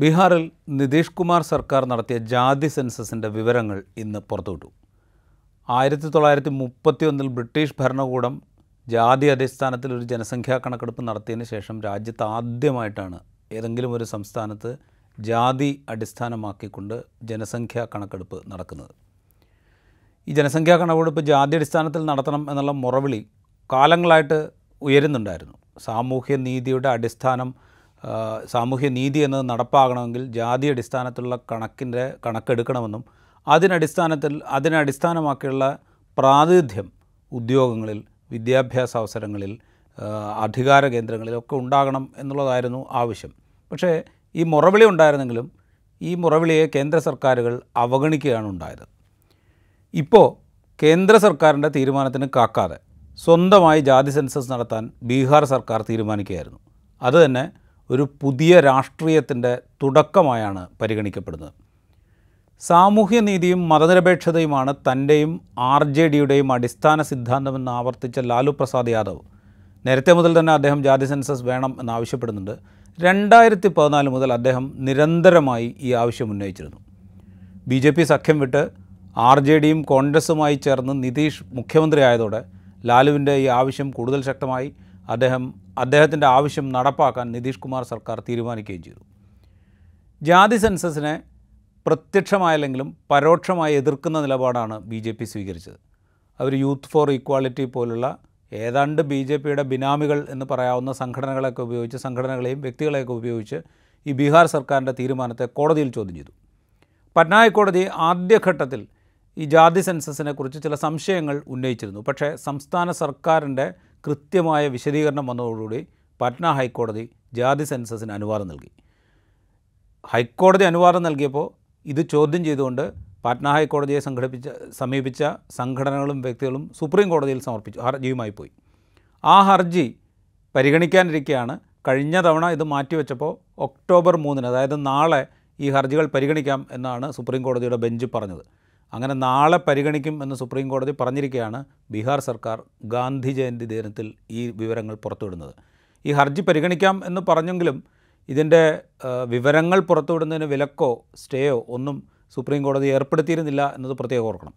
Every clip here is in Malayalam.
ബീഹാറിൽ നിതീഷ് കുമാർ സർക്കാർ നടത്തിയ ജാതി സെൻസസിന്റെ വിവരങ്ങൾ ഇന്ന് പുറത്തുവിട്ടു. ആയിരത്തി തൊള്ളായിരത്തി മുപ്പത്തി ഒന്നിൽ ബ്രിട്ടീഷ് ഭരണകൂടം ജാതി അടിസ്ഥാനത്തിൽ ഒരു ജനസംഖ്യാ കണക്കെടുപ്പ് നടത്തിയതിന് ശേഷം രാജ്യത്ത് ആദ്യമായിട്ടാണ് ഏതെങ്കിലും ഒരു സംസ്ഥാനത്ത് ജാതി അടിസ്ഥാനമാക്കിക്കൊണ്ട് ജനസംഖ്യാ കണക്കെടുപ്പ് നടക്കുന്നത്. ഈ ജനസംഖ്യാ കണക്കെടുപ്പ് ജാതി അടിസ്ഥാനത്തിൽ നടത്തണം എന്നുള്ള മുറവിളി കാലങ്ങളായിട്ട് ഉയരുന്നുണ്ടായിരുന്നു. സാമൂഹ്യ നീതിയുടെ അടിസ്ഥാനം ആ, സാമൂഹ്യ നീതി എന്നത് നടപ്പാകണമെങ്കിൽ ജാതി അടിസ്ഥാനത്തിലുള്ള കണക്കിന്റെ കണക്കെടുക്കണമെന്നും അതിനടിസ്ഥാനത്തിൽ അതിനടിസ്ഥാനമാക്കിയുള്ള പ്രാതിനിധ്യം ഉദ്യോഗങ്ങളിൽ വിദ്യാഭ്യാസ അവസരങ്ങളിൽ അധികാര കേന്ദ്രങ്ങളിലൊക്കെ ഉണ്ടാകണം എന്നുള്ളതായിരുന്നു ആവശ്യം. പക്ഷേ ഈ മുറവിളി ഉണ്ടായിരുന്നെങ്കിലും ഈ മുറവിളിയെ കേന്ദ്ര സർക്കാരുകൾ അവഗണിക്കുകയാണ് ഉണ്ടായത്. ഇപ്പോൾ കേന്ദ്ര സർക്കാരിന്റെ തീരുമാനത്തിന് കാക്കാതെ സ്വന്തമായി ജാതി സെൻസസ് നടത്താൻ ബീഹാർ സർക്കാർ തീരുമാനിക്കുകയായിരുന്നു. അതുതന്നെ ഒരു പുതിയ രാഷ്ട്രീയത്തിന്റെ തുടക്കമായാണ് പരിഗണിക്കപ്പെടുന്നത്. സാമൂഹ്യനീതിയും മതനിരപേക്ഷതയുമാണ് തന്റെയും ആർ ജെ ഡിയുടെയും അടിസ്ഥാന സിദ്ധാന്തമെന്ന് ആവർത്തിച്ച ലാലു പ്രസാദ് യാദവ്. നേരത്തെ മുതൽ തന്നെ അദ്ദേഹം ജാതി സെൻസസ് വേണം എന്നാവശ്യപ്പെടുന്നുണ്ട്. രണ്ടായിരത്തി പതിനാല് മുതൽ അദ്ദേഹം നിരന്തരമായി ഈ ആവശ്യം ഉന്നയിച്ചിരുന്നു. ബി ജെ പി സഖ്യം വിട്ട് ആർ ജെ ഡിയും കോൺഗ്രസുമായി ചേർന്ന് നിതീഷ് മുഖ്യമന്ത്രിയായതോടെ ലാലുവിന്റെ ഈ ആവശ്യം കൂടുതൽ ശക്തമായി അദ്ദേഹം അദ്ദേഹത്തിന്റെ ആവശ്യം നടപ്പാക്കാൻ നിതീഷ് കുമാർ സർക്കാർ തീരുമാനിക്കുകയും ചെയ്തു. ജാതി സെൻസസിനെ പ്രത്യക്ഷമായല്ലെങ്കിലും പരോക്ഷമായി എതിർക്കുന്ന നിലപാടാണ് ബി ജെ പി സ്വീകരിച്ചത്. അവർ യൂത്ത് ഫോർ ഈക്വാളിറ്റി പോലുള്ള ഏതാണ്ട് ബി ജെ പിയുടെ ബിനാമികൾ എന്ന് പറയാവുന്ന സംഘടനകളൊക്കെ ഉപയോഗിച്ച് സംഘടനകളെയും വ്യക്തികളെയൊക്കെ ഉപയോഗിച്ച് ഈ ബീഹാർ സർക്കാരിന്റെ തീരുമാനത്തെ കോടതിയിൽ ചോദ്യം ചെയ്തു. പട്ന കോടതി ആദ്യഘട്ടത്തിൽ ഈ ജാതി സെൻസസിനെക്കുറിച്ച് ചില സംശയങ്ങൾ ഉന്നയിച്ചിരുന്നു. പക്ഷേ സംസ്ഥാന സർക്കാരിന്റെ കൃത്യമായ വിശദീകരണം വന്നതോടുകൂടി പട്ന ഹൈക്കോടതി ജാതി സെൻസസിന് അനുവാദം നൽകി. ഹൈക്കോടതി അനുവാദം നൽകിയപ്പോൾ ഇത് ചോദ്യം ചെയ്തുകൊണ്ട് പാറ്റ്ന ഹൈക്കോടതിയെ സംഘടിപ്പിച്ച സമീപിച്ച സംഘടനകളും വ്യക്തികളും സുപ്രീം കോടതിയിൽ സമർപ്പിച്ചു. ഹർജിയുമായി പോയി. ആ ഹർജി പരിഗണിക്കാനിരിക്കെയാണ് കഴിഞ്ഞ തവണ ഇത് മാറ്റിവെച്ചപ്പോൾ ഒക്ടോബർ മൂന്നിന് അതായത് നാളെ ഈ ഹർജികൾ പരിഗണിക്കാം എന്നാണ് സുപ്രീം കോടതിയുടെ ബെഞ്ച് പറഞ്ഞത്. അങ്ങനെ നാളെ പരിഗണിക്കും എന്ന് സുപ്രീം കോടതി പറഞ്ഞിരിക്കുകയാണ് ബീഹാർ സർക്കാർ ഗാന്ധി ജയന്തി ദിനത്തിൽ ഈ വിവരങ്ങൾ പുറത്തുവിടുന്നത്. ഈ ഹർജി പരിഗണിക്കാം എന്ന് പറഞ്ഞെങ്കിലും ഇതിന്റെ വിവരങ്ങൾ പുറത്തുവിടുന്നതിന് വിലക്കോ സ്റ്റേയോ ഒന്നും സുപ്രീം കോടതി ഏർപ്പെടുത്തിയിരുന്നില്ല എന്നത് പ്രത്യേകം ഓർക്കണം.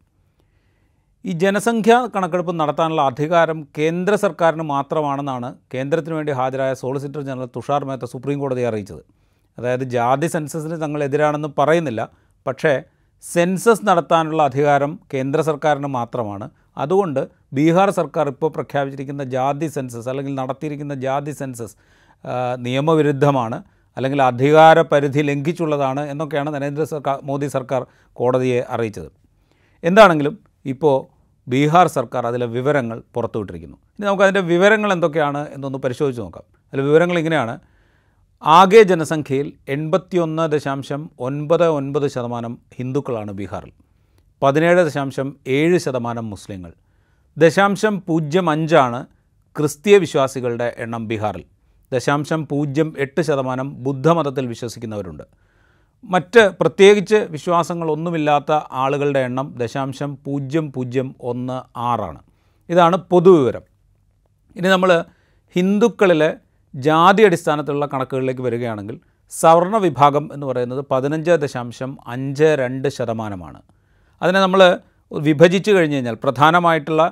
ഈ ജനസംഖ്യാ കണക്കെടുപ്പ് നടത്താനുള്ള അധികാരം കേന്ദ്ര സർക്കാരിന് മാത്രമാണെന്നാണ് കേന്ദ്രത്തിന് വേണ്ടി ഹാജരായ solicitor general Tushar Mehta supreme കോടതിയെ അറിയിച്ചത്. അതായത് ജാതി സെൻസസിന് തങ്ങൾ എതിരാണെന്ന് പറയുന്നില്ല. പക്ഷേ സെൻസസ് നടത്താനുള്ള അധികാരം കേന്ദ്ര സർക്കാരിന് മാത്രമാണ്. അതുകൊണ്ട് ബീഹാർ സർക്കാർ ഇപ്പോൾ പ്രഖ്യാപിച്ചിരിക്കുന്ന ജാതി സെൻസസ് അല്ലെങ്കിൽ നടത്തിയിരിക്കുന്ന ജാതി സെൻസസ് നിയമവിരുദ്ധമാണ് അല്ലെങ്കിൽ അധികാര പരിധി ലംഘിച്ചുള്ളതാണ് എന്നൊക്കെയാണ് നരേന്ദ്ര സർക്കാർ മോദി സർക്കാർ കോടതിയെ അറിയിച്ചത്. എന്താണെങ്കിലും ഇപ്പോൾ ബീഹാർ സർക്കാർ അതിലെ വിവരങ്ങൾ പുറത്തുവിട്ടിരിക്കുന്നു. ഇനി നമുക്കതിന്റെ വിവരങ്ങൾ എന്തൊക്കെയാണ് എന്നൊന്ന് പരിശോധിച്ച് നോക്കാം. അതിലെ വിവരങ്ങൾ ഇങ്ങനെയാണ്. ആകെ ജനസംഖ്യയിൽ എൺപത്തിയൊന്ന് ദശാംശം ഒൻപത് ഒൻപത് ശതമാനം ഹിന്ദുക്കളാണ് ബീഹാറിൽ. പതിനേഴ് ദശാംശം ഏഴ് ശതമാനം മുസ്ലിങ്ങൾ. ദശാംശം പൂജ്യം അഞ്ചാണ് ക്രിസ്തീയ വിശ്വാസികളുടെ എണ്ണം ബീഹാറിൽ. ദശാംശം പൂജ്യം എട്ട് ശതമാനം ബുദ്ധമതത്തിൽ വിശ്വസിക്കുന്നവരുണ്ട്. മറ്റ് പ്രത്യേകിച്ച് വിശ്വാസങ്ങളൊന്നുമില്ലാത്ത ആളുകളുടെ എണ്ണം ദശാംശം പൂജ്യം പൂജ്യം ഒന്ന് ആറാണ്. ഇതാണ് പൊതുവിവരം. ഇനി നമ്മൾ ഹിന്ദുക്കളിലെ ജാതി അടിസ്ഥാനത്തിലുള്ള കണക്കുകളിലേക്ക് വരികയാണെങ്കിൽ സവർണ വിഭാഗം എന്ന് പറയുന്നത് പതിനഞ്ച് ദശാംശം അഞ്ച് രണ്ട് ശതമാനമാണ്. അതിനെ നമ്മൾ വിഭജിച്ച് കഴിഞ്ഞ് കഴിഞ്ഞാൽ പ്രധാനമായിട്ടുള്ള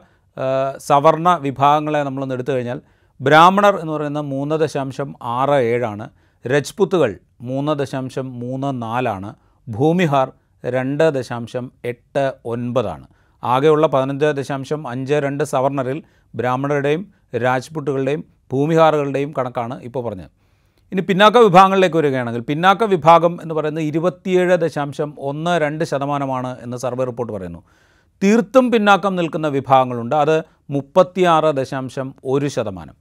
സവർണ വിഭാഗങ്ങളെ നമ്മളൊന്ന് എടുത്തു കഴിഞ്ഞാൽ ബ്രാഹ്മണർ എന്ന് പറയുന്ന മൂന്ന് ദശാംശം ആറ് ഏഴാണ് രജ്പുത്തുകൾ മൂന്ന് ദശാംശം മൂന്ന് നാലാണ് ഭൂമിഹാർ രണ്ട് ദശാംശം എട്ട് ഒൻപതാണ്. ആകെയുള്ള പതിനഞ്ച് ദശാംശം അഞ്ച് രണ്ട് സവർണറിൽ ബ്രാഹ്മണരുടെയും രാജ്പുട്ടുകളുടെയും ഭൂമിഹാറുകളുടെയും കണക്കാണ് ഇപ്പോൾ പറഞ്ഞത്. ഇനി പിന്നാക്ക വിഭാഗങ്ങളിലേക്ക് വരികയാണെങ്കിൽ പിന്നാക്ക വിഭാഗം എന്ന് പറയുന്നത് ഇരുപത്തിയേഴ് ദശാംശം ഒന്ന് രണ്ട് ശതമാനമാണ് എന്ന് സർവേ റിപ്പോർട്ട് പറയുന്നു. തീർത്തും പിന്നാക്കം നിൽക്കുന്ന വിഭാഗങ്ങളുണ്ട്. അത് മുപ്പത്തിയാറ് ദശാംശം ഒരു ശതമാനം.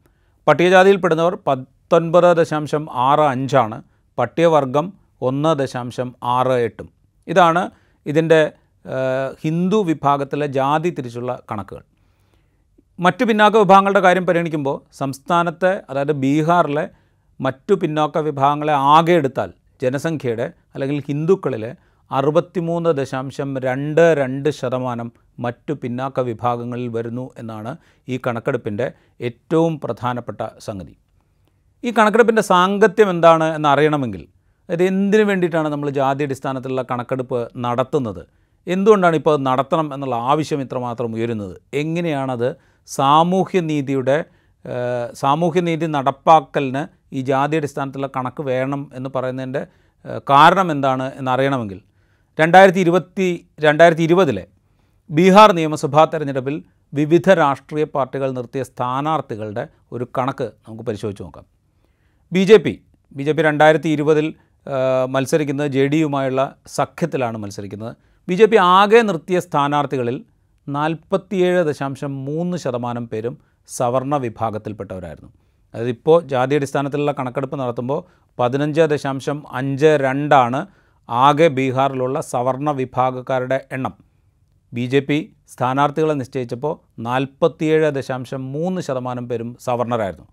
പട്ടികജാതിയിൽപ്പെടുന്നവർ പത്തൊൻപത് ദശാംശം ആറ് അഞ്ചാണ്. പട്ടികവർഗം ഒന്ന് ദശാംശം ആറ് എട്ടും. ഇതാണ് ഇതിന്റെ ഹിന്ദു വിഭാഗത്തിലെ ജാതി തിരിച്ചുള്ള കണക്കുകൾ. മറ്റു പിന്നോക്ക വിഭാഗങ്ങളുടെ കാര്യം പരിഗണിക്കുമ്പോൾ സംസ്ഥാനത്തെ അതായത് ബീഹാറിലെ മറ്റു പിന്നോക്ക വിഭാഗങ്ങളെ ആകെ എടുത്താൽ ജനസംഖ്യയുടെ അല്ലെങ്കിൽ ഹിന്ദുക്കളിലെ അറുപത്തിമൂന്ന് ദശാംശം രണ്ട് രണ്ട് ശതമാനം മറ്റു പിന്നാക്ക വിഭാഗങ്ങളിൽ വരുന്നു എന്നാണ് ഈ കണക്കെടുപ്പിന്റെ ഏറ്റവും പ്രധാനപ്പെട്ട സംഗതി. ഈ കണക്കെടുപ്പിന്റെ സാങ്കത്യം എന്താണ് എന്നറിയണമെങ്കിൽ അത് എന്തിനു വേണ്ടിയിട്ടാണ് നമ്മൾ ജാതി അടിസ്ഥാനത്തിലുള്ള കണക്കെടുപ്പ് നടത്തുന്നത്? എന്തുകൊണ്ടാണ് ഇപ്പോൾ നടത്തണം എന്നുള്ള ആവശ്യം ഇത്രമാത്രം ഉയരുന്നത്? എങ്ങനെയാണത് സാമൂഹ്യനീതിയുടെ സാമൂഹ്യനീതി നടപ്പാക്കലിന് ഈ ജാതി അടിസ്ഥാനത്തിലുള്ള കണക്ക് വേണം എന്ന് പറയുന്നതിന്റെ കാരണം എന്താണ് എന്നറിയണമെങ്കിൽ രണ്ടായിരത്തി ഇരുപത്തി രണ്ടായിരത്തി ഇരുപതിലെ ബീഹാർ നിയമസഭാ തെരഞ്ഞെടുപ്പിൽ വിവിധ രാഷ്ട്രീയ പാർട്ടികൾ നിർത്തിയ സ്ഥാനാർത്ഥികളുടെ ഒരു കണക്ക് നമുക്ക് പരിശോധിച്ച് നോക്കാം. B J P B J P രണ്ടായിരത്തി ഇരുപതിൽ മത്സരിക്കുന്നത് ജെ ഡി യുമായുള്ള സഖ്യത്തിലാണ് മത്സരിക്കുന്നത്. ബി ജെ പി ആകെ നിർത്തിയ സ്ഥാനാർത്ഥികളിൽ നാൽപ്പത്തിയേഴ് ദശാംശം മൂന്ന് ശതമാനം പേരും സവർണ വിഭാഗത്തിൽപ്പെട്ടവരായിരുന്നു. അതായത് ഇപ്പോൾ ജാതി അടിസ്ഥാനത്തിലുള്ള കണക്കെടുപ്പ് നടത്തുമ്പോൾ പതിനഞ്ച് ദശാംശം അഞ്ച് രണ്ടാണ് ആകെ ബീഹാറിലുള്ള സവർണ വിഭാഗക്കാരുടെ എണ്ണം. ബി ജെ പി സ്ഥാനാർത്ഥികളെ നിശ്ചയിച്ചപ്പോൾ നാൽപ്പത്തിയേഴ് ദശാംശം മൂന്ന് ശതമാനം പേരും സവർണരായിരുന്നു.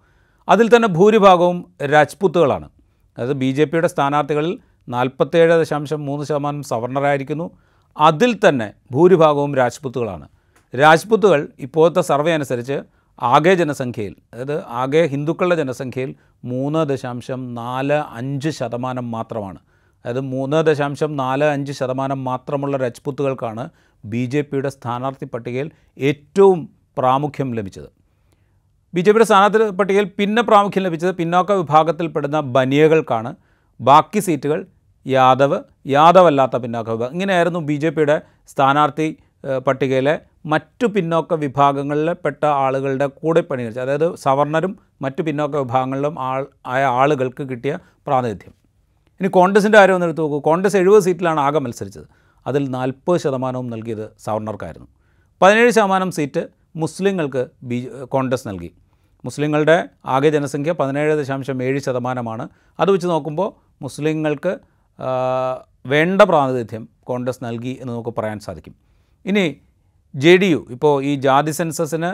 അതിൽ തന്നെ ഭൂരിഭാഗവും രാജ്പുത്തുകളാണ്. അതായത് ബി ജെ പിയുടെ സ്ഥാനാർത്ഥികളിൽ നാൽപ്പത്തേഴ് ദശാംശം മൂന്ന് ശതമാനം സവർണരായിരിക്കുന്നു. അതിൽ തന്നെ ഭൂരിഭാഗവും രാജ്പുത്തുകളാണ്. രാജ്പുത്തുകൾ ഇപ്പോഴത്തെ സർവേ അനുസരിച്ച് ആകെ ജനസംഖ്യയിൽ അതായത് ആകെ ഹിന്ദുക്കളുടെ ജനസംഖ്യയിൽ മൂന്ന് ദശാംശം നാല് അഞ്ച് ശതമാനം മാത്രമാണ്. അതായത് മൂന്ന് ദശാംശം നാല് അഞ്ച് ശതമാനം മാത്രമുള്ള രജ്പുത്തുകൾക്കാണ് ബി ജെ പിയുടെ സ്ഥാനാർത്ഥി പട്ടികയിൽ ഏറ്റവും പ്രാമുഖ്യം ലഭിച്ചത്. ബി ജെ പിയുടെ സ്ഥാനാർത്ഥി പട്ടികയിൽ പിന്നെ പ്രാമുഖ്യം ലഭിച്ചത് പിന്നോക്ക വിഭാഗത്തിൽപ്പെടുന്ന ബനിയകൾക്കാണ്. ബാക്കി സീറ്റുകൾ യാദവ് യാദവല്ലാത്ത പിന്നോക്ക വിഭാഗം ഇങ്ങനെയായിരുന്നു ബി ജെ പിയുടെ സ്ഥാനാർത്ഥി പട്ടികയിലെ മറ്റു പിന്നോക്ക വിഭാഗങ്ങളിൽപ്പെട്ട ആളുകളുടെ കൂടെ പണിയെടുത്ത് അതായത് സവർണരും മറ്റു പിന്നോക്ക വിഭാഗങ്ങളിലും ആൾ ആയ ആളുകൾക്ക് കിട്ടിയ പ്രാതിനിധ്യം. ഇനി കോൺഗ്രസിന്റെ കാര്യം ഒന്ന് എടുത്ത് നോക്കൂ. കോൺഗ്രസ് എഴുപത് സീറ്റിലാണ് ആകെ മത്സരിച്ചത്. അതിൽ നാൽപ്പത് ശതമാനവും നൽകിയത് സവർണർക്കായിരുന്നു. പതിനേഴ് ശതമാനം സീറ്റ് മുസ്ലിങ്ങൾക്ക് ബി കോൺഗ്രസ് നൽകി. മുസ്ലിങ്ങളുടെ ആകെ ജനസംഖ്യ പതിനേഴ് ദശാംശം ഏഴ് ശതമാനമാണ്. അത് വെച്ച് നോക്കുമ്പോൾ മുസ്ലിങ്ങൾക്ക് വേണ്ട പ്രാതിനിധ്യം കോൺഗ്രസ് നൽകി എന്ന് നമുക്ക് പറയാൻ സാധിക്കും. ഇനി ജെ ഡി യു ഇപ്പോൾ ഈ ജാതി സെൻസസിന്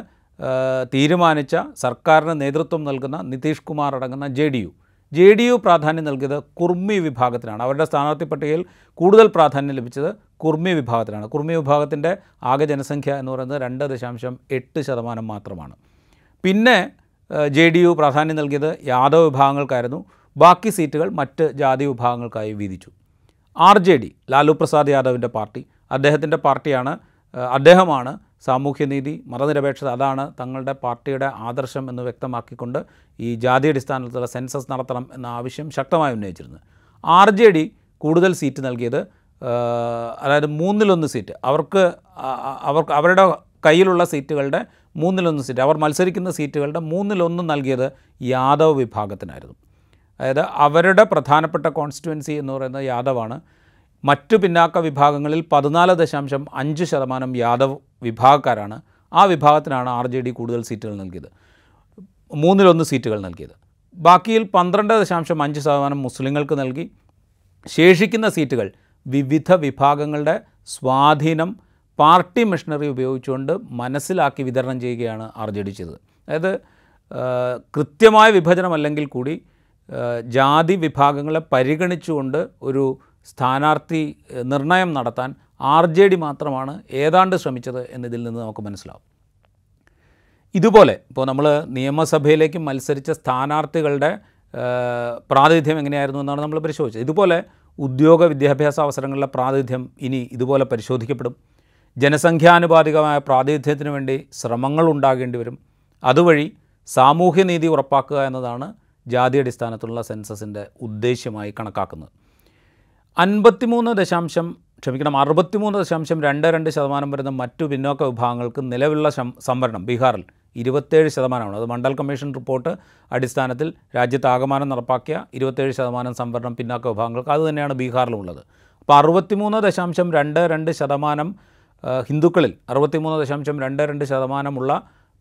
തീരുമാനിച്ച സർക്കാരിന് നേതൃത്വം നൽകുന്ന നിതീഷ് കുമാർ അടങ്ങുന്ന J D U. J D U പ്രാധാന്യം നൽകിയത് കുർമി വിഭാഗത്തിനാണ്. അവരുടെ സ്ഥാനാർത്ഥി പട്ടികയിൽ കൂടുതൽ പ്രാധാന്യം ലഭിച്ചത് കുർമി വിഭാഗത്തിനാണ്. കുർമി വിഭാഗത്തിന്റെ ആകെ ജനസംഖ്യ എന്ന് പറയുന്നത് രണ്ട് ദശാംശം എട്ട് ശതമാനം മാത്രമാണ്. പിന്നെ ജെ ഡി യു പ്രാധാന്യം നൽകിയത് യാദവ് വിഭാഗങ്ങൾക്കായിരുന്നു. ബാക്കി സീറ്റുകൾ മറ്റ് ജാതി വിഭാഗങ്ങൾക്കായി വീതിച്ചു. R J D Lalu Prasad യാദവിന്റെ പാർട്ടി. അദ്ദേഹത്തിന്റെ പാർട്ടിയാണ് അദ്ദേഹമാണ് സാമൂഹ്യനീതി മതനിരപേക്ഷത അതാണ് തങ്ങളുടെ പാർട്ടിയുടെ ആദർശം എന്ന് വ്യക്തമാക്കിക്കൊണ്ട് ഈ ജാതി അടിസ്ഥാനത്തിലുള്ള സെൻസസ് നടത്തണം എന്ന ആവശ്യം ശക്തമായി ഉന്നയിച്ചിരുന്നു ആർ ജെ ഡി കൂടുതൽ സീറ്റ് നൽകിയത് അതായത് മൂന്നിലൊന്ന് സീറ്റ്. അവർക്ക് അവർക്ക് അവരുടെ കയ്യിലുള്ള സീറ്റുകളുടെ മൂന്നിലൊന്ന് സീറ്റ് അവർ മത്സരിക്കുന്ന സീറ്റുകളുടെ മൂന്നിലൊന്ന് നൽകിയത് യാദവ് വിഭാഗത്തിനായിരുന്നു. അതായത് അവരുടെ പ്രധാനപ്പെട്ട കോൺസ്റ്റിറ്റുവൻസി എന്ന് പറയുന്നത് യാദവാണ്. മറ്റു പിന്നാക്ക വിഭാഗങ്ങളിൽ പതിനാല് ദശാംശം അഞ്ച് ശതമാനം യാദവ് വിഭാഗക്കാരാണ്. ആ വിഭാഗത്തിനാണ് ആർ ജെ ഡി കൂടുതൽ സീറ്റുകൾ നൽകിയത്. മൂന്നിലൊന്ന് സീറ്റുകൾ നൽകിയത്. ബാക്കിയിൽ പന്ത്രണ്ട് ദശാംശം അഞ്ച് ശതമാനം മുസ്ലിങ്ങൾക്ക് നൽകി. ശേഷിക്കുന്ന സീറ്റുകൾ വിവിധ വിഭാഗങ്ങളുടെ സ്വാധീനം പാർട്ടി മിഷണറി ഉപയോഗിച്ചുകൊണ്ട് മനസ്സിലാക്കി വിതരണം ചെയ്യുകയാണ് ആർ ജെ ഡി ചെയ്തത്. അതായത് കൃത്യമായ വിഭജനമല്ലെങ്കിൽ കൂടി ജാതി വിഭാഗങ്ങളെ പരിഗണിച്ചുകൊണ്ട് ഒരു സ്ഥാനാർത്ഥി നിർണയം നടത്താൻ ആർ ജെ ഡി മാത്രമാണ് ഏതാണ്ട് ശ്രമിച്ചത് എന്നതിൽ നിന്ന് നമുക്ക് മനസ്സിലാവും. ഇതുപോലെ ഇപ്പോൾ നമ്മൾ നിയമസഭയിലേക്ക് മത്സരിച്ച സ്ഥാനാർത്ഥികളുടെ പ്രാതിനിധ്യം എങ്ങനെയായിരുന്നു എന്നാണ് നമ്മൾ പരിശോധിച്ചത്. ഇതുപോലെ ഉദ്യോഗ വിദ്യാഭ്യാസ അവസരങ്ങളിലെ പ്രാതിനിധ്യം ഇനി ഇതുപോലെ പരിശോധിക്കപ്പെടും. ജനസംഖ്യാനുപാതികമായ പ്രാതിനിധ്യത്തിന് വേണ്ടി ശ്രമങ്ങൾ ഉണ്ടാകേണ്ടി വരും. അതുവഴി സാമൂഹ്യനീതി ഉറപ്പാക്കുക എന്നതാണ് ജാതി അടിസ്ഥാനത്തിലുള്ള സെൻസസിന്റെ ഉദ്ദേശ്യമായി കണക്കാക്കുന്നത്. അൻപത്തിമൂന്ന് ദശാംശം ക്ഷമിക്കണം അറുപത്തിമൂന്ന് ദശാംശം രണ്ട് രണ്ട് ശതമാനം വരുന്ന മറ്റു പിന്നോക്ക വിഭാഗങ്ങൾക്ക് നിലവിലുള്ള സംവരണം ബീഹാറിൽ ഇരുപത്തേഴ് ശതമാനമാണ്. അത് മണ്ഡൽ കമ്മീഷൻ റിപ്പോർട്ട് അടിസ്ഥാനത്തിൽ രാജ്യത്ത് ആകമാനം നടപ്പാക്കിയ ഇരുപത്തേഴ് ശതമാനം സംവരണം പിന്നാക്ക വിഭാഗങ്ങൾക്ക് അത് തന്നെയാണ് ബീഹാറിലുള്ളത്. അപ്പോൾ അറുപത്തിമൂന്ന് ദശാംശം രണ്ട് രണ്ട് ശതമാനം ഹിന്ദുക്കളിൽ അറുപത്തിമൂന്ന് ദശാംശം രണ്ട് രണ്ട് ശതമാനമുള്ള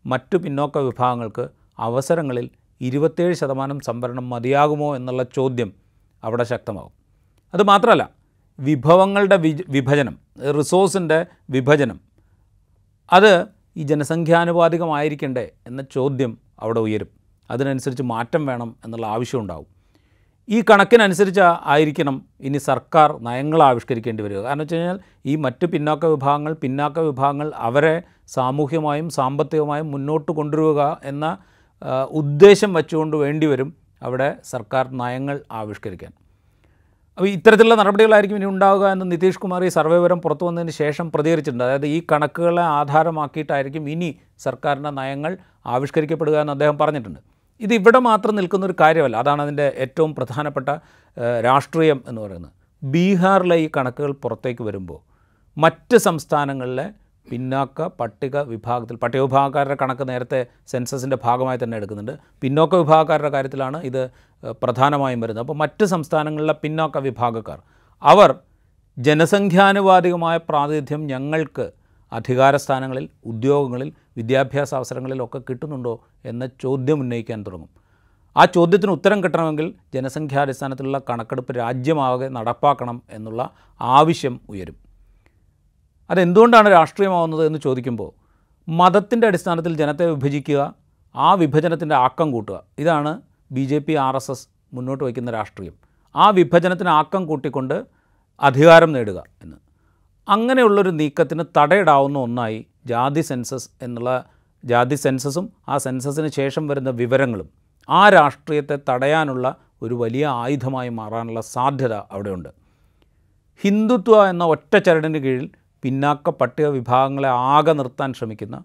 മറ്റു പിന്നോക്ക വിഭാഗങ്ങൾക്ക് അവസരങ്ങളിൽ ഇരുപത്തേഴ് ശതമാനം സംവരണം മതിയാകുമോ എന്നുള്ള ചോദ്യം അവിടെ ശക്തമാകും. അതുമാത്രമല്ല വിഭവങ്ങളുടെ വിഭജനം റിസോഴ്സിന്റെ വിഭജനം അത് ഈ ജനസംഖ്യാനുപാതികമായിരിക്കണ്ടേ എന്ന ചോദ്യം അവിടെ ഉയരും. അതിനനുസരിച്ച് മാറ്റം വേണം എന്നുള്ള ആവശ്യം ഉണ്ടാകും ഈ കണക്കിനനുസരിച്ച് ആയിരിക്കണം ഇനി സർക്കാർ നയങ്ങൾ ആവിഷ്കരിക്കേണ്ടി വരിക. കാരണം വെച്ച് കഴിഞ്ഞാൽ ഈ മറ്റ് പിന്നോക്ക വിഭാഗങ്ങൾ പിന്നാക്ക വിഭാഗങ്ങൾ അവരെ സാമൂഹ്യമായും സാമ്പത്തികമായും മുന്നോട്ട് കൊണ്ടുവരിക എന്ന ഉദ്ദേശം വെച്ചുകൊണ്ട് വേണ്ടി വരും അവിടെ സർക്കാർ നയങ്ങൾ ആവിഷ്കരിക്കാൻ. അപ്പോൾ ഇത്തരത്തിലുള്ള നടപടികളായിരിക്കും ഇനി ഉണ്ടാവുക എന്ന് നിതീഷ് കുമാർ ഈ സർവേ വിവരം പുറത്തു വന്നതിന് ശേഷം പ്രതികരിച്ചിട്ടുണ്ട്. അതായത് ഈ കണക്കുകളെ ആധാരമാക്കിയിട്ടായിരിക്കും ഇനി സർക്കാരിന്റെ നയങ്ങൾ ആവിഷ്കരിക്കപ്പെടുക എന്ന് അദ്ദേഹം പറഞ്ഞിട്ടുണ്ട്. ഇത് ഇവിടെ മാത്രം നിൽക്കുന്ന ഒരു കാര്യമല്ല. അതാണ് അതിന്റെ ഏറ്റവും പ്രധാനപ്പെട്ട രാഷ്ട്രീയം എന്ന് പറയുന്നത്. ബീഹാറിലെ ഈ കണക്കുകൾ പുറത്തേക്ക് വരുമ്പോൾ മറ്റ് സംസ്ഥാനങ്ങളിലെ പിന്നാക്ക പട്ടിക വിഭാഗത്തിൽ പട്ടിക വിഭാഗക്കാരുടെ കണക്ക് നേരത്തെ സെൻസസിന്റെ ഭാഗമായി തന്നെ എടുക്കുന്നുണ്ട്. പിന്നോക്ക വിഭാഗക്കാരുടെ കാര്യത്തിലാണ് ഇത് പ്രധാനമായും വരുന്നത്. അപ്പോൾ മറ്റ് സംസ്ഥാനങ്ങളിലെ പിന്നോക്ക വിഭാഗക്കാർ അവർ ജനസംഖ്യാനുപാതികമായ പ്രാതിനിധ്യം ഞങ്ങൾക്ക് അധികാര സ്ഥാനങ്ങളിൽ ഉദ്യോഗങ്ങളിൽ വിദ്യാഭ്യാസ അവസരങ്ങളിലൊക്കെ കിട്ടുന്നുണ്ടോ എന്ന ചോദ്യം ഉന്നയിക്കാൻ തുടങ്ങും. ആ ചോദ്യത്തിന് ഉത്തരം കിട്ടണമെങ്കിൽ ജനസംഖ്യാടിസ്ഥാനത്തിലുള്ള കണക്കെടുപ്പ് രാജ്യമാകെ നടപ്പാക്കണം എന്നുള്ള ആവശ്യം ഉയരും. അതെന്തുകൊണ്ടാണ് രാഷ്ട്രീയമാവുന്നത് എന്ന് ചോദിക്കുമ്പോൾ മതത്തിന്റെ അടിസ്ഥാനത്തിൽ ജനത്തെ വിഭജിക്കുക ആ വിഭജനത്തിന്റെ ആക്കം കൂട്ടുക. ഇതാണ് B J P R S S മുന്നോട്ട് വയ്ക്കുന്ന രാഷ്ട്രീയം. ആ വിഭജനത്തിന് ആക്കം കൂട്ടിക്കൊണ്ട് അധികാരം നേടുക എന്ന്. അങ്ങനെയുള്ളൊരു നീക്കത്തിന് തടയിടാവുന്ന ഒന്നായി ജാതി സെൻസസ് എന്നുള്ള ജാതി സെൻസസും ആ സെൻസസിന് ശേഷം വരുന്ന വിവരങ്ങളും ആ രാഷ്ട്രീയത്തെ തടയാനുള്ള ഒരു വലിയ ആയുധമായി മാറാനുള്ള സാധ്യത അവിടെയുണ്ട്. ഹിന്ദുത്വ എന്ന ഒറ്റ ചരടിന് കീഴിൽ പിന്നാക്ക പട്ടിക വിഭാഗങ്ങളെ ആകെ നിർത്താൻ ശ്രമിക്കുന്ന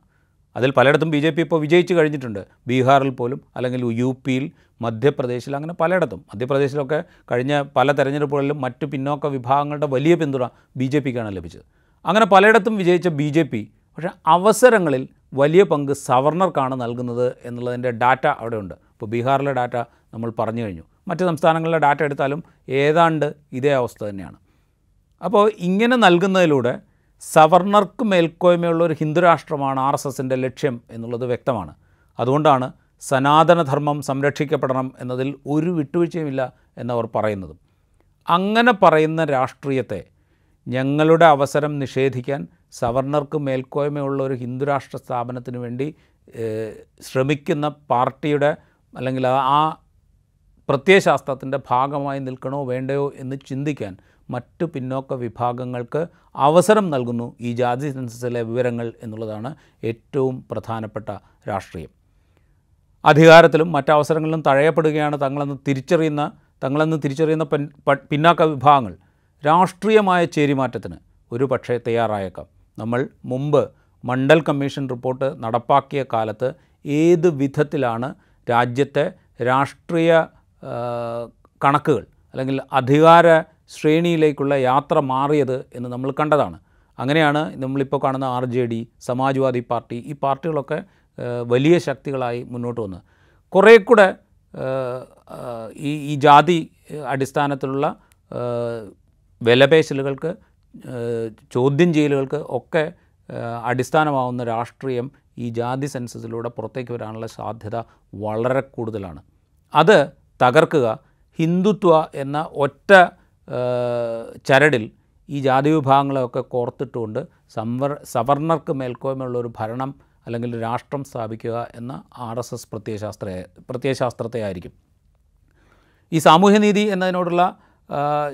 അതിൽ പലയിടത്തും ബി ജെ പി ഇപ്പോൾ വിജയിച്ചു കഴിഞ്ഞിട്ടുണ്ട്. ബീഹാറിൽ പോലും അല്ലെങ്കിൽ യു പിയിൽ മധ്യപ്രദേശിൽ അങ്ങനെ പലയിടത്തും. മധ്യപ്രദേശിലൊക്കെ കഴിഞ്ഞ പല തെരഞ്ഞെടുപ്പുകളിലും മറ്റ് പിന്നോക്ക വിഭാഗങ്ങളുടെ വലിയ പിന്തുണ ബി ജെ പിക്കാണ് ലഭിച്ചത്. അങ്ങനെ പലയിടത്തും വിജയിച്ച ബി ജെ പി പക്ഷേ അവസരങ്ങളിൽ വലിയ പങ്ക് സവർണർക്കാണ് നൽകുന്നത് എന്നുള്ളതിന്റെ ഡാറ്റ അവിടെയുണ്ട്. ഇപ്പോൾ ബീഹാറിലെ ഡാറ്റ നമ്മൾ പറഞ്ഞു കഴിഞ്ഞു. മറ്റ് സംസ്ഥാനങ്ങളിലെ ഡാറ്റ എടുത്താലും ഏതാണ്ട് ഇതേ അവസ്ഥ തന്നെയാണ്. അപ്പോൾ ഇങ്ങനെ നൽകുന്നതിലൂടെ സവർണർക്ക് മേൽക്കോയ്മയുള്ള ഒരു ഹിന്ദുരാഷ്ട്രമാണ് ആർ എസ് എസിന്റെ ലക്ഷ്യം എന്നുള്ളത് വ്യക്തമാണ്. അതുകൊണ്ടാണ് സനാതനധർമ്മം സംരക്ഷിക്കപ്പെടണം എന്നതിൽ ഒരു വിട്ടുവീഴ്ചയുമില്ല എന്നവർ പറയുന്നത്. അങ്ങനെ പറയുന്ന രാഷ്ട്രീയത്തെ ഞങ്ങളുടെ അവസരം നിഷേധിക്കാൻ സവർണർക്ക് മേൽക്കോയ്മയുള്ള ഒരു ഹിന്ദുരാഷ്ട്ര സ്ഥാപനത്തിന് വേണ്ടി ശ്രമിക്കുന്ന പാർട്ടിയുടെ അല്ലെങ്കിൽ ആ- പ്രത്യയശാസ്ത്രത്തിന്റെ ഭാഗമായി നിൽക്കണോ വേണ്ടയോ എന്ന് ചിന്തിക്കാൻ മറ്റു പിന്നോക്ക വിഭാഗങ്ങൾക്ക് അവസരം നൽകുന്നു ഈ ജാതി സെൻസസിലെ വിവരങ്ങൾ എന്നുള്ളതാണ് ഏറ്റവും പ്രധാനപ്പെട്ട രാഷ്ട്രീയം. അധികാരത്തിലും മറ്റവസരങ്ങളിലും തഴയപ്പെടുകയാണ് തങ്ങളെന്ന് തിരിച്ചറിയുന്ന തങ്ങളെന്ന് തിരിച്ചറിയുന്ന പിന്നാക്ക വിഭാഗങ്ങൾ. രാഷ്ട്രീയമായ ചേരിമാറ്റത്തിന് ഒരു പക്ഷേ തയ്യാറായേക്കാം. നമ്മൾ മുമ്പ് മണ്ഡൽ കമ്മീഷൻ റിപ്പോർട്ട് നടപ്പാക്കിയ കാലത്ത് ഏത് വിധത്തിലാണ് രാജ്യത്തെ രാഷ്ട്രീയ കണക്കുകൾ അല്ലെങ്കിൽ അധികാര ശ്രേണിയിലേക്കുള്ള യാത്ര മാറിയത് എന്ന് നമ്മൾ കണ്ടതാണ്. അങ്ങനെയാണ് നമ്മളിപ്പോൾ കാണുന്ന R J D Samajwadi party ഈ പാർട്ടികളൊക്കെ വലിയ ശക്തികളായി മുന്നോട്ട് വന്നത് കുറേ കൂടെ ഈ ഈ ജാതി അടിസ്ഥാനത്തിലുള്ള വിലപേശലുകൾക്ക് ചോദ്യം ചെയ്യലുകൾക്ക് ഒക്കെ അടിസ്ഥാനമാവുന്ന രാഷ്ട്രീയം ഈ ജാതി സെൻസസിലൂടെ പുറത്തേക്ക് വരാനുള്ള സാധ്യത വളരെ കൂടുതലാണ്. അത് തകർക്കുക ഹിന്ദുത്വ എന്ന ഒറ്റ ചരടിൽ ഈ ജാതി വിഭാഗങ്ങളെയൊക്കെ കോർത്തിട്ടുകൊണ്ട് സംവർ സവർണർക്ക് മേൽക്കോയ്മയുള്ള ഒരു ഭരണം അല്ലെങ്കിൽ രാഷ്ട്രം സ്ഥാപിക്കുക എന്ന ആർ എസ് എസ് പ്രത്യയശാസ്ത്ര പ്രത്യയശാസ്ത്രത്തെ ആയിരിക്കും ഈ സാമൂഹ്യനീതി എന്നതിനോടുള്ള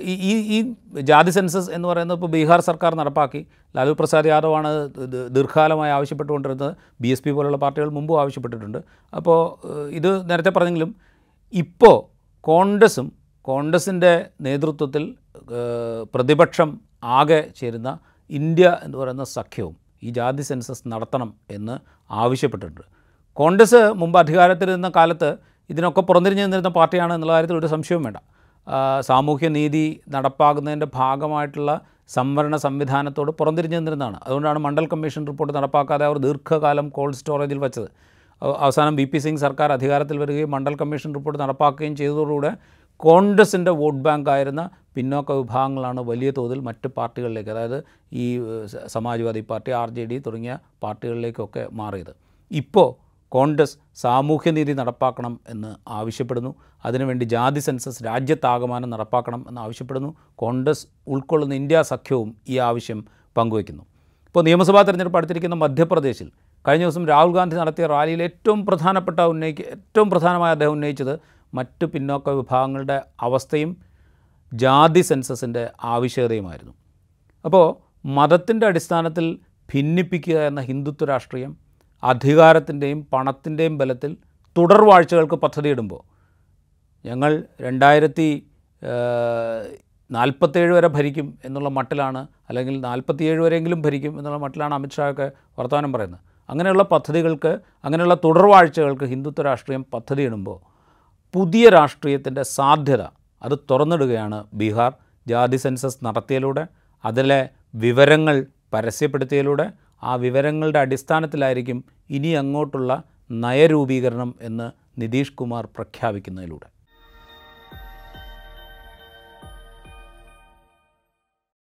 ഈ ഈ ഈ ജാതി സെൻസസ് എന്ന് പറയുന്നത് ഇപ്പോൾ ബീഹാർ സർക്കാർ നടപ്പാക്കി. ലാലു പ്രസാദ് യാദവാണ് ദീർഘകാലമായി ആവശ്യപ്പെട്ടുകൊണ്ടിരുന്നത്. ബി എസ് പി പോലുള്ള പാർട്ടികൾ മുമ്പും ആവശ്യപ്പെട്ടിട്ടുണ്ട്. അപ്പോൾ ഇത് നേരത്തെ പറഞ്ഞെങ്കിലും ഇപ്പോൾ കോൺഗ്രസും കോൺഗ്രസിന്റെ നേതൃത്വത്തിൽ പ്രതിപക്ഷം ആകെ ചേരുന്ന ഇന്ത്യ എന്ന് പറയുന്ന സഖ്യവും ഈ ജാതി സെൻസസ് നടത്തണം എന്ന് ആവശ്യപ്പെട്ടിട്ടുണ്ട്. കോൺഗ്രസ് മുമ്പ് അധികാരത്തിലിരുന്ന കാലത്ത് ഇതിനൊക്കെ പുറന്തിരിഞ്ഞ് നിന്നിരുന്ന പാർട്ടിയാണ് എന്നുള്ള കാര്യത്തിൽ ഒരു സംശയവും വേണ്ട. സാമൂഹ്യ നീതി നടപ്പാക്കുന്നതിന്റെ ഭാഗമായിട്ടുള്ള സംവരണ സംവിധാനത്തോട് പുറന്തിരിഞ്ഞ് നിന്നിരുന്നതാണ്. അതുകൊണ്ടാണ് മണ്ഡൽ കമ്മീഷൻ റിപ്പോർട്ട് നടപ്പാക്കാതെ അവർ ദീർഘകാലം കോൾഡ് സ്റ്റോറേജിൽ വെച്ചത്. അവസാനം ബി പി സിംഗ് സർക്കാർ അധികാരത്തിൽ വരികയും മണ്ഡൽ കമ്മീഷൻ റിപ്പോർട്ട് നടപ്പാക്കുകയും ചെയ്തതോടുകൂടെ കോൺഗ്രസിന്റെ വോട്ട് ബാങ്ക് ആയിരുന്ന പിന്നോക്ക വിഭാഗങ്ങളാണ് വലിയ തോതിൽ മറ്റ് പാർട്ടികളിലേക്ക് അതായത് ഈ Samajwadi party R J D തുടങ്ങിയ പാർട്ടികളിലേക്കൊക്കെ മാറിയത്. ഇപ്പോൾ കോൺഗ്രസ് സാമൂഹ്യനീതി നടപ്പാക്കണം എന്ന് ആവശ്യപ്പെടുന്നു. അതിനുവേണ്ടി ജാതി സെൻസസ് രാജ്യത്താകമാനം നടപ്പാക്കണം എന്ന് ആവശ്യപ്പെടുന്നു. കോൺഗ്രസ് ഉൾക്കൊള്ളുന്ന ഇന്ത്യ സഖ്യവും ഈ ആവശ്യം പങ്കുവയ്ക്കുന്നു. ഇപ്പോൾ നിയമസഭാ തെരഞ്ഞെടുപ്പ് അടുത്തിരിക്കുന്ന മധ്യപ്രദേശിൽ കഴിഞ്ഞ ദിവസം രാഹുൽ ഗാന്ധി നടത്തിയ റാലിയിൽ ഏറ്റവും പ്രധാനപ്പെട്ട ഉന്നയിക്ക ഏറ്റവും പ്രധാനമായി അദ്ദേഹം ഉന്നയിച്ചത് മറ്റ് പിന്നോക്ക വിഭാഗങ്ങളുടെ അവസ്ഥയും ജാതി സെൻസസിന്റെ ആവശ്യകതയുമായിരുന്നു. അപ്പോൾ മതത്തിന്റെ അടിസ്ഥാനത്തിൽ ഭിന്നിപ്പിക്കുക എന്ന ഹിന്ദുത്വ രാഷ്ട്രീയം അധികാരത്തിന്റെയും പണത്തിന്റെയും ബലത്തിൽ തുടർവാഴ്ചകൾക്ക് പദ്ധതിയിടുമ്പോൾ ഞങ്ങൾ രണ്ടായിരത്തി നാൽപ്പത്തേഴ് വരെ ഭരിക്കും എന്നുള്ള മട്ടിലാണ് അല്ലെങ്കിൽ നാൽപ്പത്തിയേഴ് വരെയെങ്കിലും ഭരിക്കും എന്നുള്ള മട്ടിലാണ് അമിത്ഷായൊക്കെ വർത്തമാനം പറയുന്നത്. അങ്ങനെയുള്ള പദ്ധതികൾക്ക് അങ്ങനെയുള്ള തുടർവാഴ്ചകൾക്ക് ഹിന്ദുത്വ രാഷ്ട്രീയം പദ്ധതിയിടുമ്പോൾ പുതിയ രാഷ്ട്രീയത്തിന്റെ സാധ്യത അത് തുറന്നിടുകയാണ് ബീഹാർ. ജാതി സെൻസസ് നടത്തിയതിലൂടെ അതിലെ വിവരങ്ങൾ പരസ്യപ്പെടുത്തിയതിലൂടെ ആ വിവരങ്ങളുടെ അടിസ്ഥാനത്തിലായിരിക്കും ഇനി അങ്ങോട്ടുള്ള നയരൂപീകരണം എന്ന് നിതീഷ് കുമാർ പ്രഖ്യാപിക്കുന്നതിലൂടെ.